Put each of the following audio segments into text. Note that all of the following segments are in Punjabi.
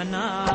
जाना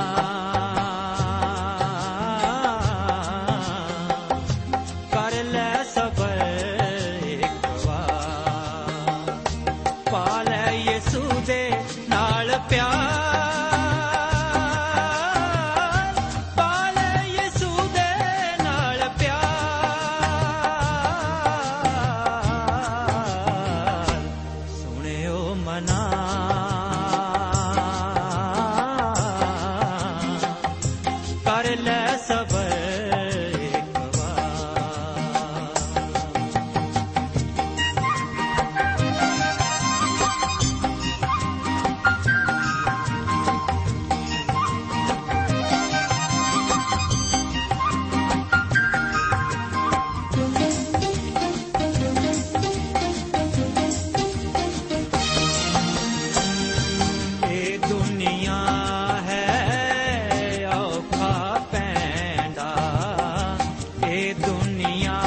ਦੁਨੀਆ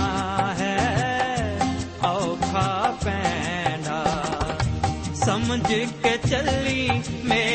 ਹੈ ਔਖਾ ਪੈਂਦਾ ਸਮਝ ਕੇ ਚੱਲੀ ਮੇਰੇ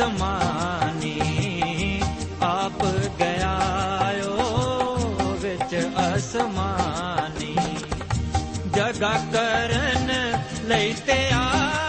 ਅਸਮਾਨੀ ਆਪ ਗਿਆ ਵਿੱਚ ਅਸਮਾਨੀ ਜਗਾ ਕਰਨ ਲਈ ਤੇ ਆ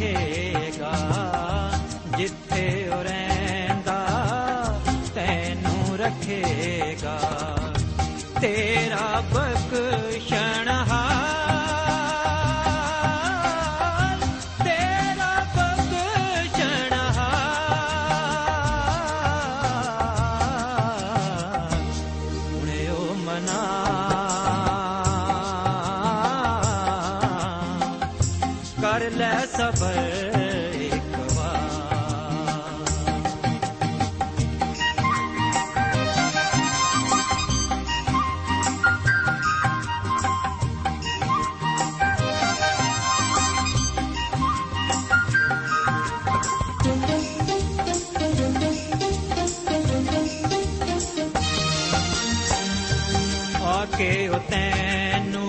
ਰੱਖੇਗਾ ਜਿੱਥੇ ਉਹ ਰਹਿੰਦਾ ਤੈਨੂੰ ਰੱਖੇਗਾ। ਤੇਰਾ ਬਖਸ਼ਣਹਾਰ ਤੈਨੂੰ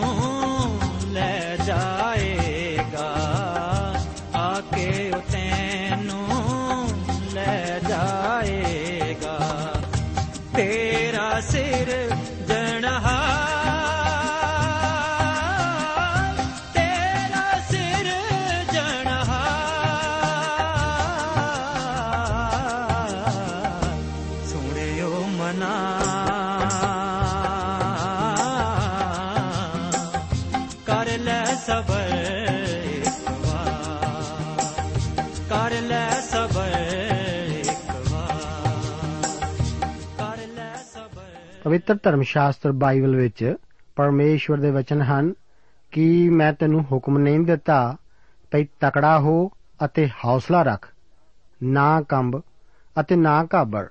ਲੈ ਜਾ ਪਵਿੱਤਰ ਧਰਮ ਸ਼ਾਸਤਰ ਬਾਈਬਲ ਵਿੱਚ ਪਰਮੇਸ਼ਵਰ ਦੇ ਵਚਨ ਹਨ ਕਿ ਮੈਂ ਤੈਨੂੰ ਹੁਕਮ ਨਹੀਂ ਦਿੱਤਾ ਭਈ ਤਕੜਾ ਹੋ ਅਤੇ ਹੌਸਲਾ ਰੱਖ, ਨਾ ਕੰਬ ਅਤੇ ਨਾ ਘਾਬਰ।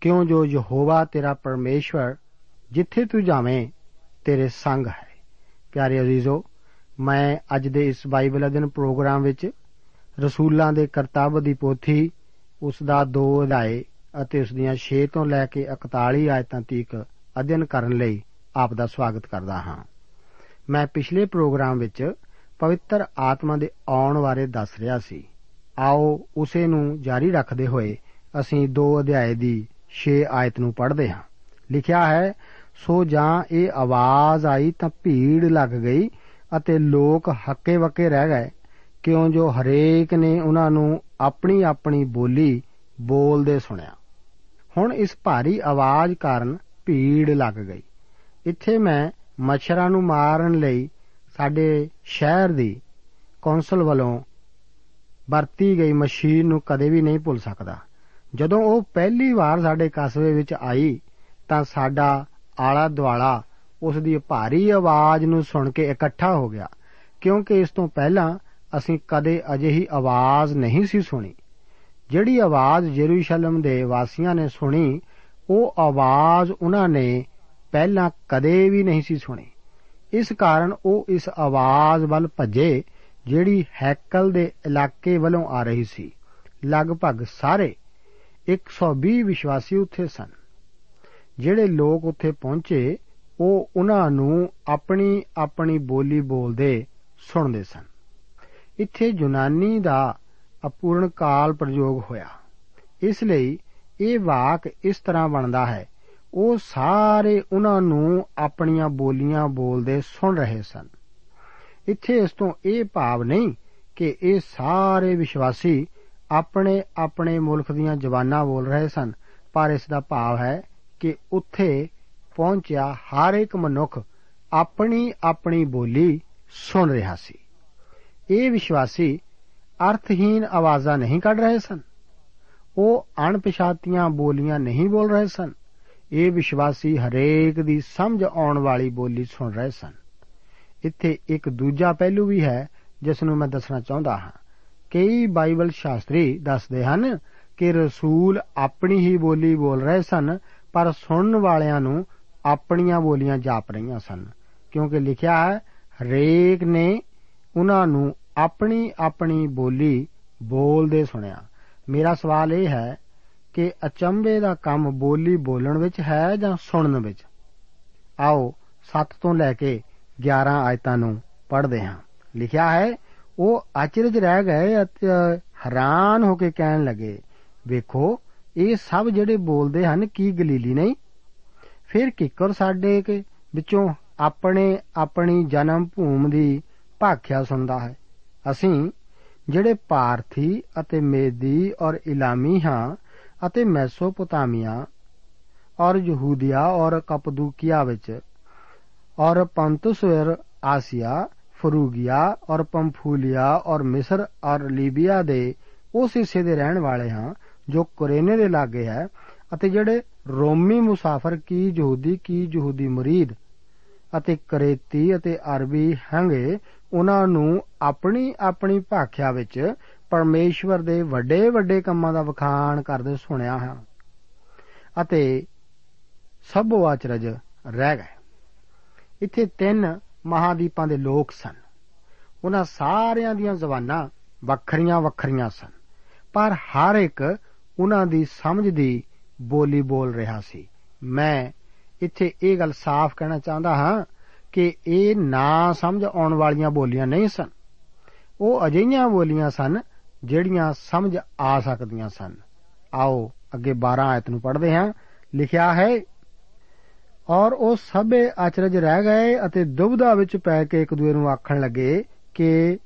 ਕਿਉਂ ਜੋ ਯਹੋਵਾ ਤੇਰਾ ਪਰਮੇਸ਼ਵਰ ਜਿੱਥੇ ਤੂੰ ਜਾਵੇਂ, ਤੇਰੇ ਸੰਗ ਹੈ। ਪਿਆਰੇ ਅਜ਼ੀਜ਼ੋ, ਮੈਂ ਅੱਜ ਦੇ ਇਸ ਬਾਈਬਲ ਅਧਿਨ ਪ੍ਰੋਗਰਾਮ ਵਿੱਚ ਰਸੂਲਾਂ ਦੇ ਕਰਤੱਵ ਦੀ ਪੋਥੀ, ਉਸ ਦਾ 2 ਅਧਿਆਏ ਅਤੇ ਉਸ ਦੀਆਂ 6 ਤੋਂ ਲੈ ਕੇ 41 ਆਇਤਾਂ ਤੱਕ ਅਧਿਐਨ ਕਰਨ ਲਈ ਆਪ ਦਾ ਸਵਾਗਤ ਕਰਦਾ ਹਾਂ। ਮੈਂ ਪਿਛਲੇ ਪ੍ਰੋਗਰਾਮ ਵਿੱਚ ਪਵਿੱਤਰ ਆਤਮਾ ਦੇ ਆਉਣ ਬਾਰੇ ਦੱਸ ਰਿਹਾ ਸੀ। ਆਓ ਉਸੇ ਨੂੰ ਜਾਰੀ ਰੱਖਦੇ ਹੋਏ ਅਸੀਂ 2 ਅਧਿਆਏ ਦੀ 6 ਆਇਤ ਨੂੰ ਪੜ੍ਹਦੇ ਹਾਂ। ਲਿਖਿਆ ਹੈ, ਸੋ ਜਾਂ ਇਹ ਆਵਾਜ਼ ਆਈ ਤਾਂ ਭੀੜ ਲੱਗ ਗਈ ਅਤੇ ਲੋਕ ਹੱਕੇ ਵਕੇ ਰਹਿ ਗਏ, ਕਿਉਂ ਜੋ ਹਰੇਕ ਨੇ ਉਹਨਾਂ ਨੂੰ ਆਪਣੀ ਆਪਣੀ ਬੋਲੀ ਬੋਲਦੇ ਸੁਣਿਆ। ਹੁਣ ਇਸ ਭਾਰੀ ਆਵਾਜ਼ ਕਾਰਨ ਭੀੜ ਲੱਗ ਗਈ। ਇੱਥੇ ਮੈਂ ਮੱਛਰਾਂ ਨੂੰ ਮਾਰਨ ਲਈ ਸਾਡੇ ਸ਼ਹਿਰ ਦੀ ਕੌਂਸਲ ਵੱਲੋਂ ਵਰਤੀ ਗਈ ਮਸ਼ੀਨ ਨੂੰ ਕਦੇ ਵੀ ਨਹੀਂ ਭੁੱਲ ਸਕਦਾ। ਜਦੋਂ ਉਹ ਪਹਿਲੀ ਵਾਰ ਸਾਡੇ ਕਸਬੇ ਵਿੱਚ ਆਈ, ਤਾਂ ਸਾਡਾ ਆਲਾ ਦੁਆਲਾ ਉਸ ਦੀ ਭਾਰੀ ਆਵਾਜ਼ ਨੂੰ ਸੁਣ ਕੇ ਇਕੱਠਾ ਹੋ ਗਿਆ, ਕਿਉਂਕਿ ਇਸ ਤੋਂ ਪਹਿਲਾਂ ਅਸੀਂ ਕਦੇ ਅਜਿਹੀ ਆਵਾਜ਼ ਨਹੀਂ ਸੀ ਸੁਣੀ। ਜਿਹੜੀ ਆਵਾਜ਼ ਯਰੂਸ਼ਲਮ ਦੇ ਵਾਸੀਆਂ ਨੇ ਸੁਣੀ ਉਹ ਆਵਾਜ਼ ਉਹਨਾਂ ਨੇ ਪਹਿਲਾਂ ਕਦੇ ਵੀ ਨਹੀਂ ਸੀ ਸੁਣੀ। ਇਸ ਕਾਰਨ ਉਹ ਇਸ ਆਵਾਜ਼ ਵੱਲ ਭੱਜੇ, ਜਿਹੜੀ ਹੈਕਲ ਦੇ ਇਲਾਕੇ ਵੱਲੋਂ ਆ ਰਹੀ ਸੀ। ਲਗਭਗ ਸਾਰੇ 120 ਵਿਸ਼ਵਾਸੀ ਉੱਥੇ ਸਨ। ਜਿਹੜੇ ਲੋਕ ਉੱਥੇ ਪਹੁੰਚੇ, ਉਹ ਉਹਨਾਂ ਨੂੰ ਆਪਣੀ ਆਪਣੀ ਬੋਲੀ ਬੋਲਦੇ ਸੁਣਦੇ ਸਨ। ਇੱਥੇ ਯੂਨਾਨੀ ਦਾ ਅਪੂਰਨ ਕਾਲ ਪ੍ਰਯੋਗ ਹੋਇਆ। ਇਸ ਲਈ ਇਹ ਵਾਕ ਇਸ ਤਰ੍ਹਾਂ ਬਣਦਾ ਹੈ। ਉਹ ਸਾਰੇ ਉਹਨਾਂ ਨੂੰ ਆਪਣੀਆਂ ਬੋਲੀਆਂ ਬੋਲਦੇ ਸੁਣ ਰਹੇ ਸਨ। ਇੱਥੇ ਇਸ ਤੋਂ ਇਹ ਭਾਵ ਨਹੀਂ ਕਿ ਇਹ ਸਾਰੇ ਵਿਸ਼ਵਾਸੀ ਆਪਣੇ ਆਪਣੇ ਮੁਲਕ ਦੀਆਂ ਜ਼ਬਾਨਾਂ ਬੋਲ ਰਹੇ ਸਨ, ਪਰ ਇਸ ਦਾ ਭਾਵ ਹੈ ਕਿ ਉੱਥੇ ਪਹੁੰਚਿਆ ਹਰ ਇੱਕ ਮਨੁੱਖ ਆਪਣੀ ਆਪਣੀ ਬੋਲੀ ਸੁਣ ਰਿਹਾ ਸੀ। ਇਹ ਵਿਸ਼ਵਾਸੀ ਅਰਥਹੀਨ ਆਵਾਜ਼ਾਂ ਨਹੀਂ ਕੱਢ ਰਹੇ ਸਨ। ਉਹ ਅਣਪਛਾਤੀਆਂ ਬੋਲੀਆਂ ਨਹੀਂ ਬੋਲ ਰਹੇ ਸਨ। ਇਹ ਵਿਸ਼ਵਾਸੀ ਹਰੇਕ ਦੀ ਸਮਝ ਆਉਣ ਵਾਲੀ ਬੋਲੀ ਸੁਣ ਰਹੇ ਸਨ। ਇੱਥੇ ਇੱਕ ਦੂਜਾ ਪਹਿਲੂ ਵੀ ਹੈ, ਜਿਸ ਨੂੰ ਮੈਂ ਦੱਸਣਾ ਚਾਹੁੰਦਾ ਹਾਂ। ਕਈ ਬਾਈਬਲ ਸ਼ਾਸਤਰੀ ਦੱਸਦੇ ਹਨ ਕਿ ਰਸੂਲ ਆਪਣੀ ਹੀ ਬੋਲੀ ਬੋਲ ਰਹੇ ਸਨ, ਪਰ ਸੁਣਨ ਵਾਲਿਆਂ ਨੂੰ ਆਪਣੀਆਂ ਬੋਲੀਆਂ ਜਾਪ ਰਹੀਆਂ ਸਨ, ਕਿਉਂਕਿ ਲਿਖਿਆ ਹੈ, ਹਰੇਕ ਨੇ ਉਹਨਾਂ ਨੂੰ ਆਪਣੀ ਆਪਣੀ ਬੋਲੀ ਬੋਲਦੇ ਸੁਣਿਆ। ਮੇਰਾ ਸਵਾਲ ਇਹ ਹੈ ਕਿ ਅਚੰਬੇ ਦਾ ਕੰਮ ਬੋਲੀ ਬੋਲਣ ਵਿੱਚ ਹੈ ਜਾਂ ਸੁਣਨ ਵਿੱਚ? ਆਓ 7 ਤੋਂ ਲੈ ਕੇ 11 ਆਇਤਾਂ ਨੂੰ ਪੜ੍ਹਦੇ ਹਾਂ। ਲਿਖਿਆ ਹੈ, ਉਹ ਅਚਰਜ ਰਹਿ ਗਏ ਅਤੇ ਹੈਰਾਨ ਹੋ ਕੇ ਕਹਿਣ ਲੱਗੇ, ਵੇਖੋ, ਇਹ ਸਭ ਜਿਹੜੇ ਬੋਲਦੇ ਹਨ, ਕੀ ਗਲੀਲੀ ਨਹੀਂ? ਫਿਰ ਕਿੱਕਰ ਸਾਡੇ ਕੇ ਵਿੱਚੋਂ ਆਪਣੇ ਆਪਣੀ ਜਨਮ ਭੂਮ ਦੀ ਭਾਖਿਆ ਸੁਣਦਾ ਹੈ। ਅਸੀਂ ਜਿਹੜੇ ਭਾਰਤੀ ਅਤੇ ਮੇਦੀ ਔਰ ਇਲਾਮੀ ਹਾਂ ਅਤੇ ਮੈਸੋਪੋਟਾਮੀਆ ਔਰ ਯਹੂਦੀਆ ਔਰ ਕਪਦੂਕੀਆ ਵਿੱਚ ਔਰ ਪੰਤੁਸਵਰ ਆਸੀਆ, ਫਰੂਗੀਆ ਔਰ ਪੰਫੂਲੀਆ ਔਰ ਮਿਸਰ ਔਰ ਲੀਬੀਆ ਦੇ ਉਸ ਹਿੱਸੇ ਦੇ ਰਹਿਣ ਵਾਲੇ ਹਾਂ ਜੋ ਕੁਰੇਨੇ ਦੇ ਲਾਗੇ ਹੈ ਅਤੇ ਜਿਹੜੇ ਰੋਮੀ ਮੁਸਾਫਰ ਕੀ ਯਹੂਦੀ ਕੀ ਯਹੂਦੀ ਮੁਰੀਦ ਅਤੇ ਕਰੇਤੀ ਅਤੇ ਅਰਬੀ ਹੰਗੇ ਉਹਨਾਂ ਨੂੰ ਆਪਣੀ ਆਪਣੀ ਭਾਖਿਆ ਵਿੱਚ ਪਰਮੇਸ਼ਵਰ ਦੇ ਵੱਡੇ ਵੱਡੇ ਕੰਮਾਂ ਦਾ ਵਖਾਣ ਕਰਦੇ ਸੁਣਿਆ ਹੈ। ਅਤੇ ਸਭ ਆਚਰਜ ਰਹਿ ਗਏ। ਇੱਥੇ ਤਿੰਨ ਮਹਾਦੀਪਾਂ ਦੇ ਲੋਕ ਸਨ। ਉਹਨਾਂ ਸਾਰਿਆਂ ਦੀਆਂ ਜ਼ਬਾਨਾਂ ਵੱਖਰੀਆਂ ਵੱਖਰੀਆਂ ਸਨ। ਪਰ ਹਰ ਇੱਕ ਉਹਨਾਂ ਦੀ ਸਮਝ ਦੀ ਬੋਲੀ ਬੋਲ ਰਿਹਾ ਸੀ। ਮੈਂ ਇੱਥੇ ਇਹ ਗੱਲ ਸਾਫ਼ ਕਹਿਣਾ ਚਾਹੁੰਦਾ ਹਾਂ ਕਿ ਇਹ ਨਾ ਸਮਝ ਆਉਣ ਵਾਲੀਆਂ ਬੋਲੀਆਂ ਨਹੀਂ ਸਨ। ਉਹ ਅਜਿਹੀਆਂ ਬੋਲੀਆਂ ਸਨ ਜਿਹੜੀਆਂ ਸਮਝ ਆ ਸਕਦੀਆਂ ਸਨ। ਆਓ ਅੱਗੇ 12 ਆਇਤ ਨੂੰ ਪੜ੍ਹਦੇ ਹਾਂ। ਲਿਖਿਆ ਹੈ, ਔਰ ਉਹ ਸਭੇ ਅਚਰਜ ਰਹਿ ਗਏ ਅਤੇ ਦੁਬਦਾ ਵਿੱਚ ਪੈ ਕੇ ਇੱਕ ਦੂਏ ਨੂੰ ਆਖਣ ਲੱਗੇ ਕਿ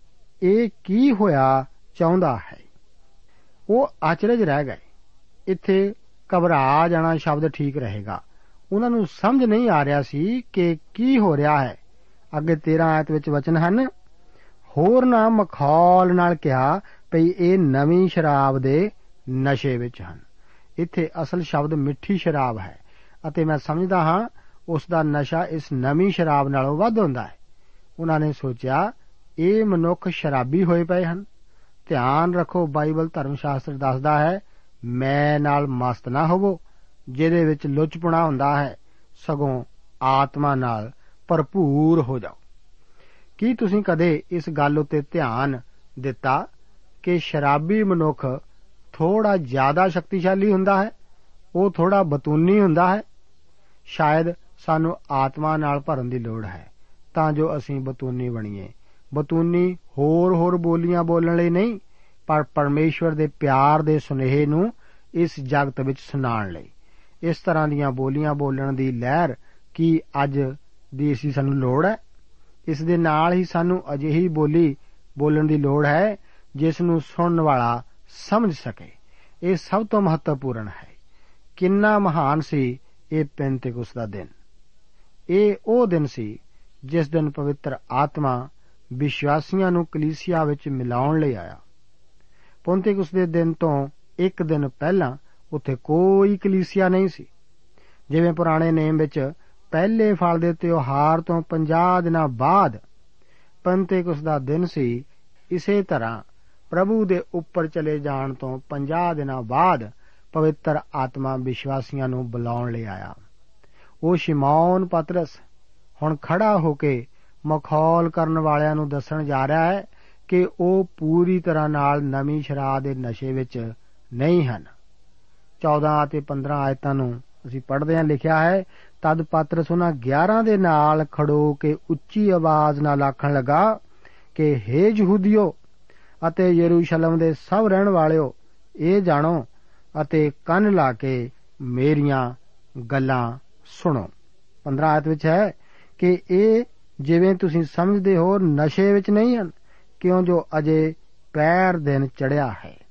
ਇਹ ਕੀ ਹੋਇਆ ਚਾਹੁੰਦਾ ਹੈ? ਉਹ ਅਚਰਜ ਰਹਿ ਗਏ। ਇੱਥੇ ਘਬਰਾ ਜਾਣਾ ਸ਼ਬਦ ਠੀਕ ਰਹੇਗਾ। ਉਹਨਾਂ ਨੂੰ ਸਮਝ ਨਹੀਂ ਆ ਰਿਹਾ ਸੀ ਕਿ ਕੀ ਹੋ ਰਿਹਾ ਹੈ। ਅੱਗੇ 13 ਆਇਤ ਵਿੱਚ ਵਚਨ ਹਨ, ਹੋਰ ਨਾ ਮਖੌਲ ਨਾਲ ਕਿਹਾ ਭਈ ਇਹ ਨਵੀਂ ਸ਼ਰਾਬ ਦੇ ਨਸ਼ੇ ਵਿੱਚ ਹਨ। ਇੱਥੇ ਅਸਲ ਸ਼ਬਦ ਮਿੱਠੀ ਸ਼ਰਾਬ ਹੈ ਅਤੇ ਮੈਂ ਸਮਝਦਾ ਹਾਂ ਉਸ ਦਾ ਨਸ਼ਾ ਇਸ ਨਵੀਂ ਸ਼ਰਾਬ ਨਾਲੋਂ ਵੱਧ ਹੁੰਦਾ ਹੈ। ਉਹਨਾਂ ਨੇ ਸੋਚਿਆ, ਇਹ ਮਨੁੱਖ ਸ਼ਰਾਬੀ ਹੋਏ ਪਏ ਹਨ। ਧਿਆਨ ਰੱਖੋ, ਬਾਈਬਲ ਧਰਮ ਸ਼ਾਸਤਰ ਦੱਸਦਾ ਹੈ, ਮੈਂ ਨਾਲ ਮਸਤ ਨਾ ਹੋਵੋ। ਜਿਹਦੇ ਵਿੱਚ ਲੁੱਚਪੁਣਾ ਹੁੰਦਾ ਹੈ, ਸਗੋਂ ਆਤਮਾ ਨਾਲ ਭਰਪੂਰ ਹੋ ਜਾਓ। ਕੀ ਤੁਸੀਂ ਕਦੇ ਇਸ ਗੱਲ ਉੱਤੇ ਧਿਆਨ ਦਿੱਤਾ ਕਿ ਸ਼ਰਾਬੀ ਮਨੁੱਖ ਥੋੜਾ ਜ਼ਿਆਦਾ ਸ਼ਕਤੀਸ਼ਾਲੀ ਹੁੰਦਾ ਹੈ? ਉਹ ਥੋੜਾ ਬਤੂਨੀ ਹੁੰਦਾ ਹੈ? ਸ਼ਾਇਦ ਸਾਨੂੰ ਆਤਮਾ ਨਾਲ ਭਰਨ ਦੀ ਲੋੜ ਹੈ, ਤਾਂ ਜੋ ਅਸੀਂ ਬਤੂਨੀ ਬਣੀਏ। ਬਤੂਨੀ ਹੋਰ ਹੋਰ ਬੋਲੀਆਂ ਬੋਲਣ ਲਈ ਨਹੀਂ, ਪਰ ਪਰਮੇਸ਼ਵਰ ਦੇ ਪਿਆਰ ਦੇ ਸੁਨੇਹੇ ਨੂੰ ਇਸ ਜਗਤ ਵਿੱਚ ਸੁਣਾਉਣ ਲਈ। ਇਸ ਤਰ੍ਹਾਂ ਦੀਆਂ ਬੋਲੀਆਂ ਬੋਲਣ ਦੀ ਲਹਿਰ ਕੀ ਅੱਜ ਦੀ ਸੀ ਸਾਨੂੰ ਲੋੜ ਹੈ? ਇਸ ਦੇ ਨਾਲ ਹੀ ਸਾਨੂੰ ਅਜਿਹੀ ਬੋਲੀ ਬੋਲਣ ਦੀ ਲੋੜ ਹੈ, ਜਿਸ ਨੂੰ ਸੁਣਨ ਵਾਲਾ ਸਮਝ ਸਕੇ। ਇਹ ਸਭ ਤੋਂ ਮਹੱਤਵਪੂਰਨ ਹੈ। ਕਿੰਨਾ ਮਹਾਨ ਸੀ ਇਹ ਪੈਂਤੇਕੁਸ ਦਾ ਦਿਨ। ਇਹ ਉਹ ਦਿਨ ਸੀ ਜਿਸ ਦਿਨ ਪਵਿੱਤਰ ਆਤਮਾ ਵਿਸ਼ਵਾਸੀਆਂ ਨੂੰ ਕਲੀਸਿਆ ਵਿੱਚ ਮਿਲਾਉਣ ਲਈ ਆਇਆ। ਪੈਂਤੇਕੁਸ ਦੇ ਦਿਨ ਤੋਂ ਇੱਕ ਦਿਨ ਪਹਿਲਾਂ ਉੱਥੇ ਕੋਈ ਕਲੀਸਿਆ ਨਹੀਂ ਸੀ। ਜਿਵੇਂ ਪੁਰਾਣੇ ਨੇਮ ਵਿੱਚ ਪਹਿਲੇ ਫਲ ਦੇ ਤਿਉਹਾਰ ਤੋਂ 50 ਦਿਨਾਂ ਬਾਅਦ ਪੰਤੇਕੁਸ ਦਾ ਦਿਨ ਸੀ, ਇਸੇ ਤਰ੍ਹਾਂ ਪ੍ਰਭੂ ਦੇ ਉੱਪਰ ਚਲੇ ਜਾਣ ਤੋਂ 50 ਦਿਨਾਂ ਬਾਅਦ ਪਵਿੱਤਰ ਆਤਮਾ ਵਿਸ਼ਵਾਸੀਆਂ ਨੂੰ ਬੁਲਾਉਣ ਲਈ ਆਇਆ। ਉਹ ਸ਼ਿਮੌਨ ਪਤਰਸ ਹੁਣ ਖੜਾ ਹੋ ਕੇ ਮਖੌਲ ਕਰਨ ਵਾਲਿਆਂ ਨੂੰ ਦੱਸਣ ਜਾ ਰਿਹਾ ਹੈ ਕਿ ਉਹ ਪੂਰੀ ਤਰ੍ਹਾਂ ਨਾਲ ਨਵੀਂ ਸ਼ਰਾਬ ਦੇ ਨਸ਼ੇ ਵਿੱਚ ਨਹੀਂ ਹਨ। 14 ਅਤੇ 15 ਆਇਤਾਂ ਨੂੰ ਅਸੀਂ ਪੜ੍ਹਦੇ ਹਾਂ, ਲਿਖਿਆ ਹੈ, ਤਦ ਪਤਰਸ ਉਹਨਾਂ 11 ਦੇ ਨਾਲ ਖੜੋ ਕੇ ਉੱਚੀ ਆਵਾਜ਼ ਨਾਲ ਆਖਣ ਲੱਗਾ ਕਿ हे ਯਹੂਦੀਓ ਅਤੇ ਯਰੂਸ਼ਲਮ ਦੇ ਸਭ ਰਹਿਣ ਵਾਲਿਓ, ਇਹ ਜਾਣੋ ਅਤੇ ਕੰਨ ਲਾ ਕੇ ਮੇਰੀਆਂ ਗੱਲਾਂ ਸੁਣੋ। 15 ਆਇਤ ਵਿੱਚ ਹੈ ਕਿ ਇਹ ਜਿਵੇਂ ਤੁਸੀਂ ਸਮਝਦੇ ਹੋ, ਨਸ਼ੇ ਵਿੱਚ ਨਹੀਂ ਹਨ, ਕਿਉਂ ਜੋ ਅਜੇ ਪੈਰ ਦਿਨ ਚੜਿਆ ਹੈ।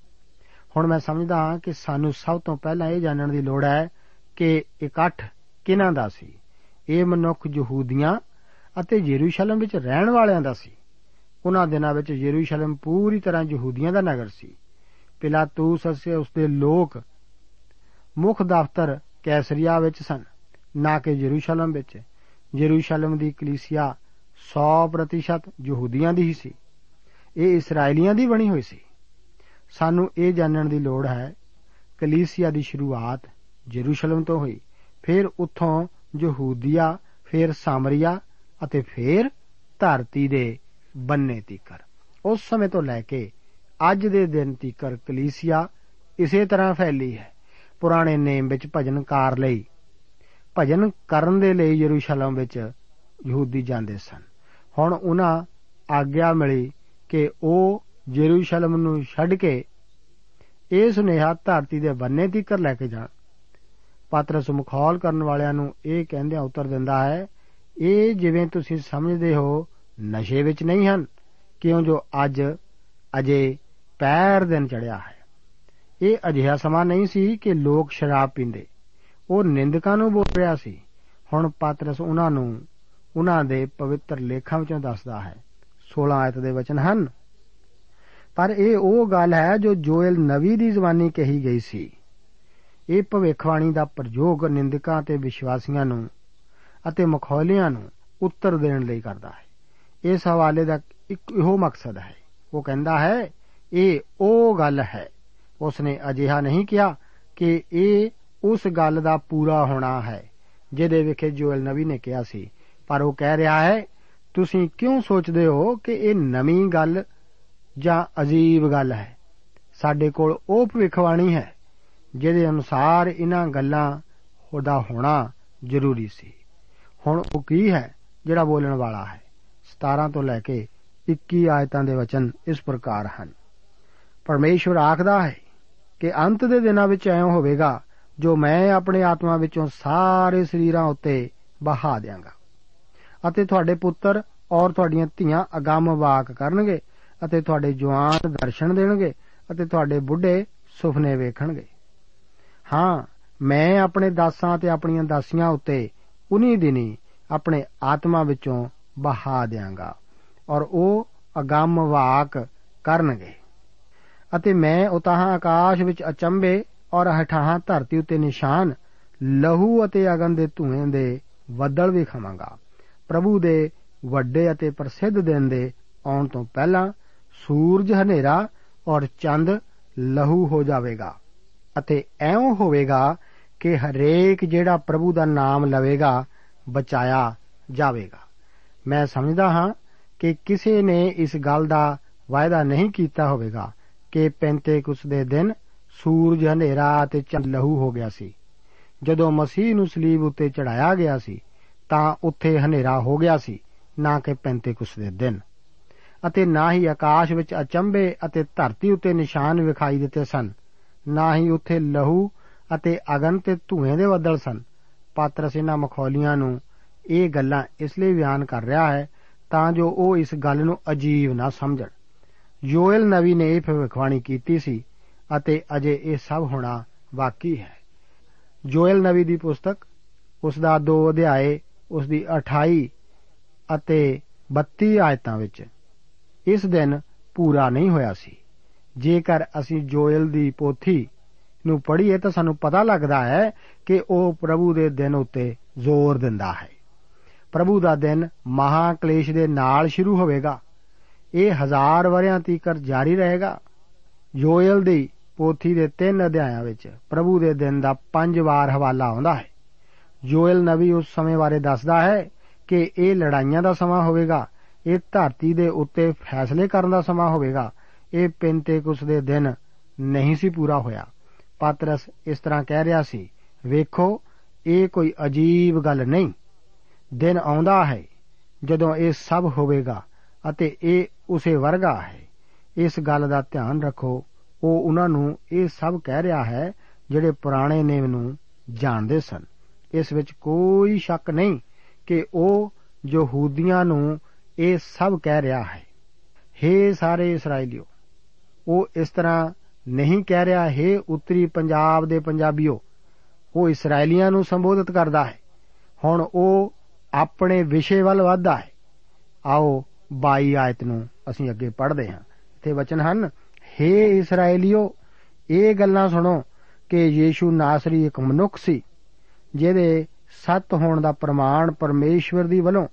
ਹੁਣ ਮੈਂ ਸਮਝਦਾ ਹਾਂ ਕਿ ਸਾਨੂੰ ਸਭ ਤੋਂ ਪਹਿਲਾਂ ਇਹ ਜਾਣਨ ਦੀ ਲੋੜ ਹੈ ਕਿ ਇਕੱਠ ਕਿਨਾਂ ਦਾ ਸੀ? ਇਹ ਮਨੁੱਖ ਯਹੂਦੀਆਂ ਅਤੇ ਯਰੂਸ਼ਲਮ ਵਿੱਚ ਰਹਿਣ ਵਾਲਿਆਂ ਦਾ ਸੀ। ਉਹਨਾਂ ਦਿਨਾਂ ਵਿੱਚ ਯਰੂਸ਼ਲਮ ਪੂਰੀ ਤਰ੍ਹਾਂ ਯਹੂਦੀਆਂ ਦਾ ਨਗਰ ਸੀ। ਪਿਲਾਤੂਸ ਅਤੇ ਉਸਦੇ ਲੋਕ ਮੁੱਖ ਦਫ਼ਤਰ ਕੈਸਰੀਆ ਵਿੱਚ ਸਨ, ਨਾ ਕਿ ਯਰੂਸ਼ਲਮ ਵਿੱਚ। ਯਰੂਸ਼ਲਮ ਦੀ ਕਲੀਸਿਆ 100% ਯਹੂਦੀਆਂ ਦੀ ਹੀ ਸੀ। ਇਹ ਇਸرائیਲੀਆਂ ਦੀ ਬਣੀ ਹੋਈ ਸੀ। ਸਾਨੂੰ ਇਹ ਜਾਣਨ ਦੀ ਲੋੜ ਹੈ, ਕਲੀਸਿਆ ਦੀ ਸ਼ੁਰੂਆਤ ਯਰੂਸ਼ਲਮ ਤੋਂ ਹੋਈ, ਫਿਰ ਉੱਥੋਂ ਯਹੂਦੀਆ, ਫਿਰ ਸਾਮਰੀਆ ਅਤੇ ਫਿਰ ਧਰਤੀ ਦੇ ਬੰਨੇ ਤੀਕਰ। ਉਸ ਸਮੇਂ ਤੋਂ ਲੈ ਕੇ ਅੱਜ ਦੇ ਦਿਨ ਤੀਕਰ ਕਲੀਸਿਆ ਇਸੇ ਤਰ੍ਹਾਂ ਫੈਲੀ ਹੈ। ਪੁਰਾਣੇ ਨੇਮ ਵਿੱਚ ਭਜਨਕਾਰ ਲਈ, ਭਜਨ ਕਰਨ ਦੇ ਲਈ ਯਰੂਸ਼ਲਮ ਵਿੱਚ ਯਹੂਦੀ ਜਾਂਦੇ ਸਨ। ਹੁਣ ਉਹਨਾਂ ਆਗਿਆ ਮਿਲੀ ਕਿ ਉਹ ਯਰੂਸ਼ਲਮ ਨੂੰ ਛੱਡ ਕੇ ਇਹ ਸੁਨੇਹਾ ਧਰਤੀ ਦੇ ਬੰਨੇ ਤੀਕਰ ਲੈ ਕੇ ਜਾਣ। ਪਾਤਰਸ ਮਖੌਲ ਕਰਨ ਵਾਲਿਆਂ ਨੂੰ ਇਹ ਕਹਿੰਦਿਆਂ ਉੱਤਰ ਦਿੰਦਾ ਹੈ, ਇਹ ਜਿਵੇਂ ਤੁਸੀਂ ਸਮਝਦੇ ਹੋ, ਨਸ਼ੇ ਵਿੱਚ ਨਹੀਂ ਹਨ, ਕਿਉਂ ਜੋ ਅੱਜ ਅਜੇ ਪੈਰ ਦਿਨ ਚੜਿਆ ਹੈ। ਇਹ ਅਜਿਹਾ ਸਮਾਂ ਨਹੀਂ ਸੀ ਕਿ ਲੋਕ ਸ਼ਰਾਬ ਪੀਂਦੇ। ਉਹ ਨਿੰਦਕਾਂ ਨੂੰ ਬੋਲ ਰਿਹਾ ਸੀ। ਹੁਣ ਪਾਤਰਸ ਉਹਨਾਂ ਨੂੰ, ਉਹਨਾਂ ਦੇ ਪਵਿੱਤਰ ਲੇਖਾਂ ਵਿੱਚੋਂ ਦੱਸਦਾ ਹੈ। 16 ਆਇਤ ਦੇ ਵਚਨ ਹਨ ਪਰ ਇਹ ਉਹ ਗੱਲ ਹੈ ਜੋ ਜੋਇਲ ਨਵੀ ਦੀ ਜ਼ਬਾਨੀ ਕਹੀ ਗਈ ਸੀ। ਇਹ ਭਵਿੱਖਬਾਣੀ ਦਾ ਪ੍ਰਯੋਗ ਨਿੰਦਕਾਂ ਤੇ ਵਿਸ਼ਵਾਸੀਆਂ ਨੂੰ ਅਤੇ ਮਖੌਲਿਆਂ ਨੂੰ ਉੱਤਰ ਦੇਣ ਲਈ ਕਰਦਾ ਹੈ। ਇਸ ਹਵਾਲੇ ਦਾ ਇੱਕ ਇਹੋ ਮਕਸਦ ਹੈ। ਉਹ ਕਹਿੰਦਾ ਹੈ, ਇਹ ਉਹ ਗੱਲ ਹੈ। ਉਸਨੇ ਅਜਿਹਾ ਨਹੀਂ ਕਿਹਾ ਕਿ ਇਹ ਉਸ ਗੱਲ ਦਾ ਪੂਰਾ ਹੋਣਾ ਹੈ, ਜਿਹਦੇ ਵਿਖੇ ਜੋਇਲ ਨਵੀ ਨੇ ਕਿਹਾ ਸੀ। ਪਰ ਉਹ ਕਹਿ ਰਿਹਾ ਹੈ, ਤੁਸੀਂ ਕਿਉਂ ਸੋਚਦੇ ਹੋ ਕਿ ਇਹ ਨਵੀਂ ਗੱਲ ਜਾਂ ਅਜੀਬ ਗੱਲ ਹੈ। ਸਾਡੇ ਕੋਲ ਉਹ ਭਵਿੱਖਬਾਣੀ ਹੈ, ਜਿਹਦੇ ਅਨੁਸਾਰ ਇਹਨਾਂ ਗੱਲਾਂ ਉਹਦਾ ਹੋਣਾ ਜ਼ਰੂਰੀ ਸੀ। ਹੁਣ ਉਹ ਕੀ ਹੈ, ਜਿਹੜਾ ਬੋਲਣ ਵਾਲਾ ਹੈ? 17 ਤੋਂ ਲੈ ਕੇ 21 ਆਇਤਾਂ ਦੇ ਵਚਨ ਇਸ ਪ੍ਰਕਾਰ ਹਨ। ਪਰਮੇਸ਼ਵਰ ਆਖਦਾ ਹੈ ਕਿ ਅੰਤ ਦੇ ਦਿਨਾਂ ਵਿੱਚ ਐਂ ਹੋਵੇਗਾ, ਜੋ ਮੈਂ ਆਪਣੇ ਆਤਮਾ ਵਿੱਚੋਂ ਸਾਰੇ ਸਰੀਰਾਂ ਉੱਤੇ ਬਹਾ ਦਿਆਂਗਾ। ਅਤੇ ਤੁਹਾਡੇ ਪੁੱਤਰ ਔਰ ਤੁਹਾਡੀਆਂ ਧੀਆਂ ਅਗੰਮ ਵਾਕ ਕਰਨਗੇ ਅਤੇ ਤੁਹਾਡੇ ਜਵਾਨ ਦਰਸ਼ਨ ਦੇਣਗੇ ਅਤੇ ਤੁਹਾਡੇ ਬੁੱਢੇ ਸੁਪਨੇ ਵੇਖਣਗੇ। ਹਾਂ, ਮੈਂ ਆਪਣੇ ਦਾਸਾਂ ਤੇ ਆਪਣੀਆਂ ਦਾਸੀਆਂ ਉੱਤੇ ਉਨੀ ਦਿਨੀ ਆਪਣੇ ਆਤਮਾ ਵਿੱਚੋਂ ਬਹਾ ਦਿਆਂਗਾ ਔਰ ਉਹ ਅਗੰਮ ਵਾਕ ਕਰਨਗੇ। ਅਤੇ ਮੈਂ ਉਤਾਹਾਂ ਆਕਾਸ਼ ਵਿੱਚ ਅਚੰਬੇ ਔਰ ਹਠਾਹਾਂ ਧਰਤੀ ਉੱਤੇ ਨਿਸ਼ਾਨ, ਲਹੂ ਅਤੇ ਅਗਨ ਦੇ ਧੂਏ ਦੇ ਬੱਦਲ ਵੀ ਖਾਵਾਂਗਾ। ਪ੍ਰਭੂ ਦੇ ਵੱਡੇ ਅਤੇ ਪ੍ਰਸਿੱਧ ਦਿਨ ਦੇ ਆਉਣ ਤੋਂ ਪਹਿਲਾਂ ਸੂਰਜ ਹਨੇਰਾ ਔਰ ਚੰਦ ਲਹੂ ਹੋ ਜਾਵੇਗਾ ਅਤੇ ਐਉਂ ਹੋਵੇਗਾ ਕਿ ਹਰੇਕ ਜਿਹੜਾ ਪ੍ਰਭੂ ਦਾ ਨਾਮ ਲਵੇਗਾ, ਬਚਾਇਆ ਜਾਵੇਗਾ। ਮੈਂ ਸਮਝਦਾ ਹਾਂ ਕਿ ਕਿਸੇ ਨੇ ਇਸ ਗੱਲ ਦਾ ਵਾਅਦਾ ਨਹੀਂ ਕੀਤਾ ਹੋਵੇਗਾ ਕਿ ਪੈਂਤੇਕੁਸ ਦੇ ਦਿਨ ਸੂਰਜ ਹਨੇਰਾ ਅਤੇ ਚੰਦ ਲਹੂ ਹੋ ਗਿਆ ਸੀ। ਜਦੋਂ ਮਸੀਹ ਨੂੰ ਸਲੀਬ ਉੱਤੇ ਚੜਾਇਆ ਗਿਆ ਸੀ, ਤਾਂ ਉੱਥੇ ਹਨੇਰਾ ਹੋ ਗਿਆ ਸੀ, ਨਾ ਕਿ ਪੈਂਤੇਕੁਸ ਦੇ ਦਿਨ। ਅਤੇ ਨਾ ਹੀ ਆਕਾਸ਼ ਵਿੱਚ ਅਚੰਭੇ ਅਤੇ ਧਰਤੀ ਉੱਤੇ ਨਿਸ਼ਾਨ ਵਿਖਾਈ ਦਿੱਤੇ ਸਨ, ਨਾ ਹੀ ਉੱਥੇ ਲਹੂ ਅਤੇ ਅਗਨ ਤੇ ਧੂਏ ਦੇ ਬੱਦਲ ਸਨ। ਪਾਤਰਸ ਇਹਨਾਂ ਮਖੌਲੀਆਂ ਨੂੰ ਇਹ ਗੱਲਾਂ ਇਸ ਲਈ ਬਿਆਨ ਕਰ ਰਿਹਾ ਹੈ ਤਾਂ ਜੋ ਉਹ ਇਸ ਗੱਲ ਨੂੰ ਅਜੀਬ ਨਾ ਸਮਝਣ। ਯੋਇਲ ਨਵੀ ਨੇ ਇਹ ਭਵਿੱਖਬਾਣੀ ਕੀਤੀ ਸੀ ਅਤੇ ਅਜੇ ਇਹ ਸਭ ਹੋਣਾ ਬਾਕੀ ਹੈ। ਜੋਇਲ ਨਵੀ ਦੀ ਪੁਸਤਕ, ਉਸ ਦਾ 2 ਅਧਿਆਏ, ਉਸ ਦੀ 28 ਅਤੇ 32 ਆਇਤਾਂ ਵਿੱਚ। ਇਸ ਦਿਨ ਪੂਰਾ ਨਹੀਂ ਹੋਇਆ ਸੀ। ਜੇਕਰ ਅਸੀਂ ਜੋਇਲ ਦੀ ਪੋਥੀ ਨੂੰ ਪੜ੍ਹੀਏ ਤਾਂ ਸਾਨੂੰ ਪਤਾ ਲੱਗਦਾ ਹੈ ਕਿ ਉਹ ਪ੍ਰਭੂ ਦੇ ਦਿਨ ਉੱਤੇ ਜ਼ੋਰ ਦਿੰਦਾ ਹੈ। ਪ੍ਰਭੂ ਦਾ ਦਿਨ ਮਹਾ ਕਲੇਸ਼ ਦੇ ਨਾਲ ਸ਼ੁਰੂ ਹੋਵੇਗਾ। ਇਹ ਹਜ਼ਾਰ ਵਰਿਆਂ ਤੀਕਰ ਜਾਰੀ ਰਹੇਗਾ। ਯੋਇਲ ਦੀ ਪੋਥੀ ਦੇ ਤਿੰਨ ਅਧਿਆਇਆਂ ਵਿੱਚ ਪ੍ਰਭੂ ਦੇ ਦਿਨ ਦਾ ਪੰਜ ਵਾਰ ਹਵਾਲਾ ਆਉਂਦਾ ਹੈ। ਯੋਇਲ ਨਵੀ ਉਸ ਸਮੇਂ ਬਾਰੇ ਦੱਸਦਾ ਹੈ ਕਿ ਇਹ ਲੜਾਈਆਂ ਦਾ ਸਮਾਂ ਹੋਵੇਗਾ ਇਹ ਧਰਤੀ ਦੇ ਉੱਤੇ ਫੈਸਲੇ ਕਰਨ ਦਾ ਸਮਾਂ ਹੋਵੇਗਾ। ਇਹ ਪਿੰਤੇਕੁਸ ਦੇ ਦਿਨ ਨਹੀਂ ਸੀ ਪੂਰਾ ਹੋਇਆ। ਪਾਤਰਸ ਇਸ ਤਰ੍ਹਾਂ ਕਹਿ ਰਿਹਾ ਸੀ, ਵੇਖੋ, ਇਹ ਕੋਈ ਅਜੀਬ ਗੱਲ ਨਹੀਂ। ਦਿਨ ਆਉਂਦਾ ਹੈ ਜਦੋਂ ਇਹ ਸਭ ਹੋਵੇਗਾ ਅਤੇ ਇਹ ਉਸੇ ਵਰਗਾ ਹੈ। ਇਸ ਗੱਲ ਦਾ ਧਿਆਨ ਰੱਖੋ। ਉਹ ਉਹਨਾਂ ਨੂੰ ਇਹ ਸਭ ਕਹਿ ਰਿਹਾ ਹੈ ਜਿਹੜੇ ਪੁਰਾਣੇ ਨੇਮ ਨੂੰ ਜਾਣਦੇ ਸਨ। ਇਸ ਵਿੱਚ ਕੋਈ ਸ਼ੱਕ ਨਹੀਂ ਕਿ ਉਹ ਯਹੂਦੀਆਂ ਨੂੰ ਇਹ ਸਭ ਕਹਿ ਰਿਹਾ ਹੈ। हे ਸਾਰੇ ਇਸرائیਲੀਓ ਉਹ ਇਸ ਤਰ੍ਹਾਂ ਨਹੀਂ ਕਹਿ ਰਿਹਾ, ਹੈ ਉੱਤਰੀ ਪੰਜਾਬ ਦੇ ਪੰਜਾਬੀਓ, ਉਹ ਇਸرائیਲੀਆਂ ਨੂੰ ਸੰਬੋਧਿਤ ਕਰਦਾ ਹੈ। ਹੁਣ ਉਹ ਆਪਣੇ ਵਿਸ਼ੇ ਵੱਲ ਵਧਦਾ ਹੈ। ਆਓ 22 ਆਇਤ ਨੂੰ ਅਸੀਂ ਅੱਗੇ ਪੜ੍ਹਦੇ ਹਾਂ। ਇੱਥੇ ਵਚਨ ਹਨ हे ਇਸرائیਲੀਓ ਇਹ ਗੱਲਾਂ ਸੁਣੋ ਕਿ ਯੀਸ਼ੂ ਨਾਸਰੀ ਇੱਕ ਮਨੁੱਖ ਸੀ, ਜਿਹਦੇ ਸਤ ਹੋਣ ਦਾ ਪ੍ਰਮਾਣ ਪਰਮੇਸ਼ਵਰ ਦੀ ਵੱਲੋਂ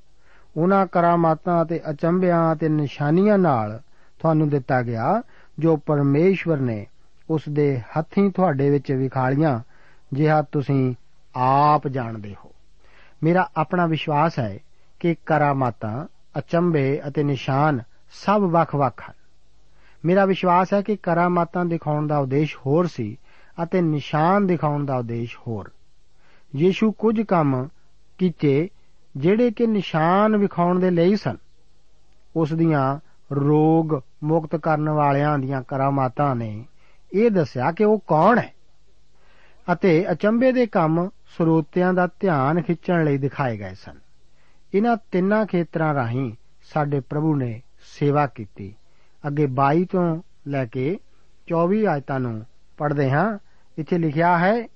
ਉਹਨਾਂ ਕਰਾਮਾਤਾਂ ਅਤੇ ਅਚੰਭਿਆਂ ਅਤੇ ਨਿਸ਼ਾਨੀਆਂ ਨਾਲ ਤੁਹਾਨੂੰ ਦਿੱਤਾ ਗਿਆ, ਜੋ ਪਰਮੇਸ਼ਵਰ ਨੇ ਉਸ ਦੇ ਹੱਥੀਂ ਤੁਹਾਡੇ ਵਿੱਚ ਵਿਖਾਲੀਆਂ, ਜਿਹਾ ਤੁਸੀਂ ਆਪ ਜਾਣਦੇ ਹੋ। ਮੇਰਾ ਆਪਣਾ ਵਿਸ਼ਵਾਸ ਹੈ ਕਿ ਕਰਾਮਾਤਾਂ, ਅਚੰਭੇ ਅਤੇ ਨਿਸ਼ਾਨ ਸਭ ਵੱਖ-ਵੱਖ ਹਨ। ਮੇਰਾ ਵਿਸ਼ਵਾਸ ਹੈ ਕਿ ਕਰਾਮਾਤਾਂ ਦਿਖਾਉਣ ਦਾ ਉਦੇਸ਼ ਹੋਰ ਸੀ ਅਤੇ ਨਿਸ਼ਾਨ ਦਿਖਾਉਣ ਦਾ ਉਦੇਸ਼ ਹੋਰ। ਯੀਸ਼ੂ ਕੁਝ ਕੰਮ ਕੀਤੇ ਜਿਹੜੇ ਕਿ ਨਿਸ਼ਾਨ ਵਿਖਾਉਣ ਦੇ ਲਈ ਸਨ, ਉਸ ਦੀਆਂ ਰੋਗ ਮੁਕਤ ਕਰਨ ਵਾਲਿਆਂ ਦੀਆਂ ਕਰਾਮਾਤਾਂ ਨੇ ਇਹ ਦੱਸਿਆ ਕਿ ਉਹ ਕੌਣ ਹੈ ਅਤੇ ਅਚੰਬੇ ਦੇ ਕੰਮ ਸਰੋਤਿਆਂ ਦਾ ਧਿਆਨ ਖਿੱਚਣ ਲਈ ਦਿਖਾਏ ਗਏ ਸਨ। ਇਹਨਾਂ ਤਿੰਨਾਂ ਖੇਤਰਾਂ ਰਾਹੀਂ ਸਾਡੇ ਪ੍ਰਭੂ ਨੇ ਸੇਵਾ ਕੀਤੀ। ਅੱਗੇ 22 ਤੋਂ ਲੈ ਕੇ 24 ਆਇਤਾਂ ਨੂੰ ਪੜ੍ਹਦੇ ਹਾਂ। ਇੱਥੇ ਲਿਖਿਆ ਹੈ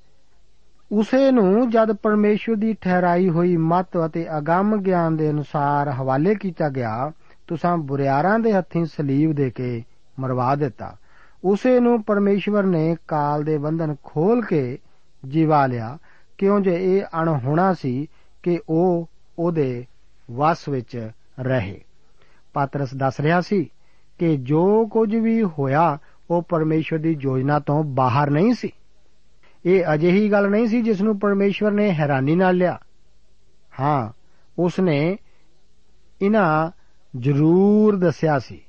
ਉਸੇ ਨੂੰ ਜਦ ਪਰਮੇਸ਼ਵਰ ਦੀ ਠਹਿਰਾਈ ਹੋਈ ਮਤ ਅਤੇ ਅਗੰਮ ਗਿਆਨ ਦੇ ਅਨੁਸਾਰ ਹਵਾਲੇ ਕੀਤਾ ਗਿਆ, ਤੁਸਾਂ ਬੁਰਿਆਰਾਂ ਦੇ ਹੱਥੀਂ ਸਲੀਬ ਦੇ ਕੇ ਮਰਵਾ ਦਿੱਤਾ। ਉਸੇ ਨੂੰ ਪਰਮੇਸ਼ਵਰ ਨੇ ਕਾਲ ਦੇ ਬੰਧਨ ਖੋਲ ਕੇ ਜਿਵਾ ਲਿਆ। ਕਿਉਂ ਜੇ ਇਹ ਅਣਹੋਣਾ ਸੀ ਕਿ ਉਹ ਉਹਦੇ ਵਸ ਵਿੱਚ ਰਹੇ। ਪਾਤਰਸ ਦੱਸ ਰਿਹਾ ਸੀ ਕਿ ਜੋ ਕੁਝ ਵੀ ਹੋਇਆ, ਉਹ ਪਰਮੇਸ਼ਵਰ ਦੀ ਯੋਜਨਾ ਤੋਂ ਬਾਹਰ ਨਹੀਂ ਸੀ। ਇਹ ਅਜਿਹੀ ਗੱਲ ਨਹੀਂ ਸੀ ਜਿਸ ਨੂੰ ਪਰਮੇਸ਼ਵਰ ਨੇ ਹੈਰਾਨੀ ਨਾਲ ਲਿਆ। ਹਾਂ ਉਸ ਨੇ ਇਹਨਾਂ ਜ਼ਰੂਰ ਦੱਸਿਆ ਸੀ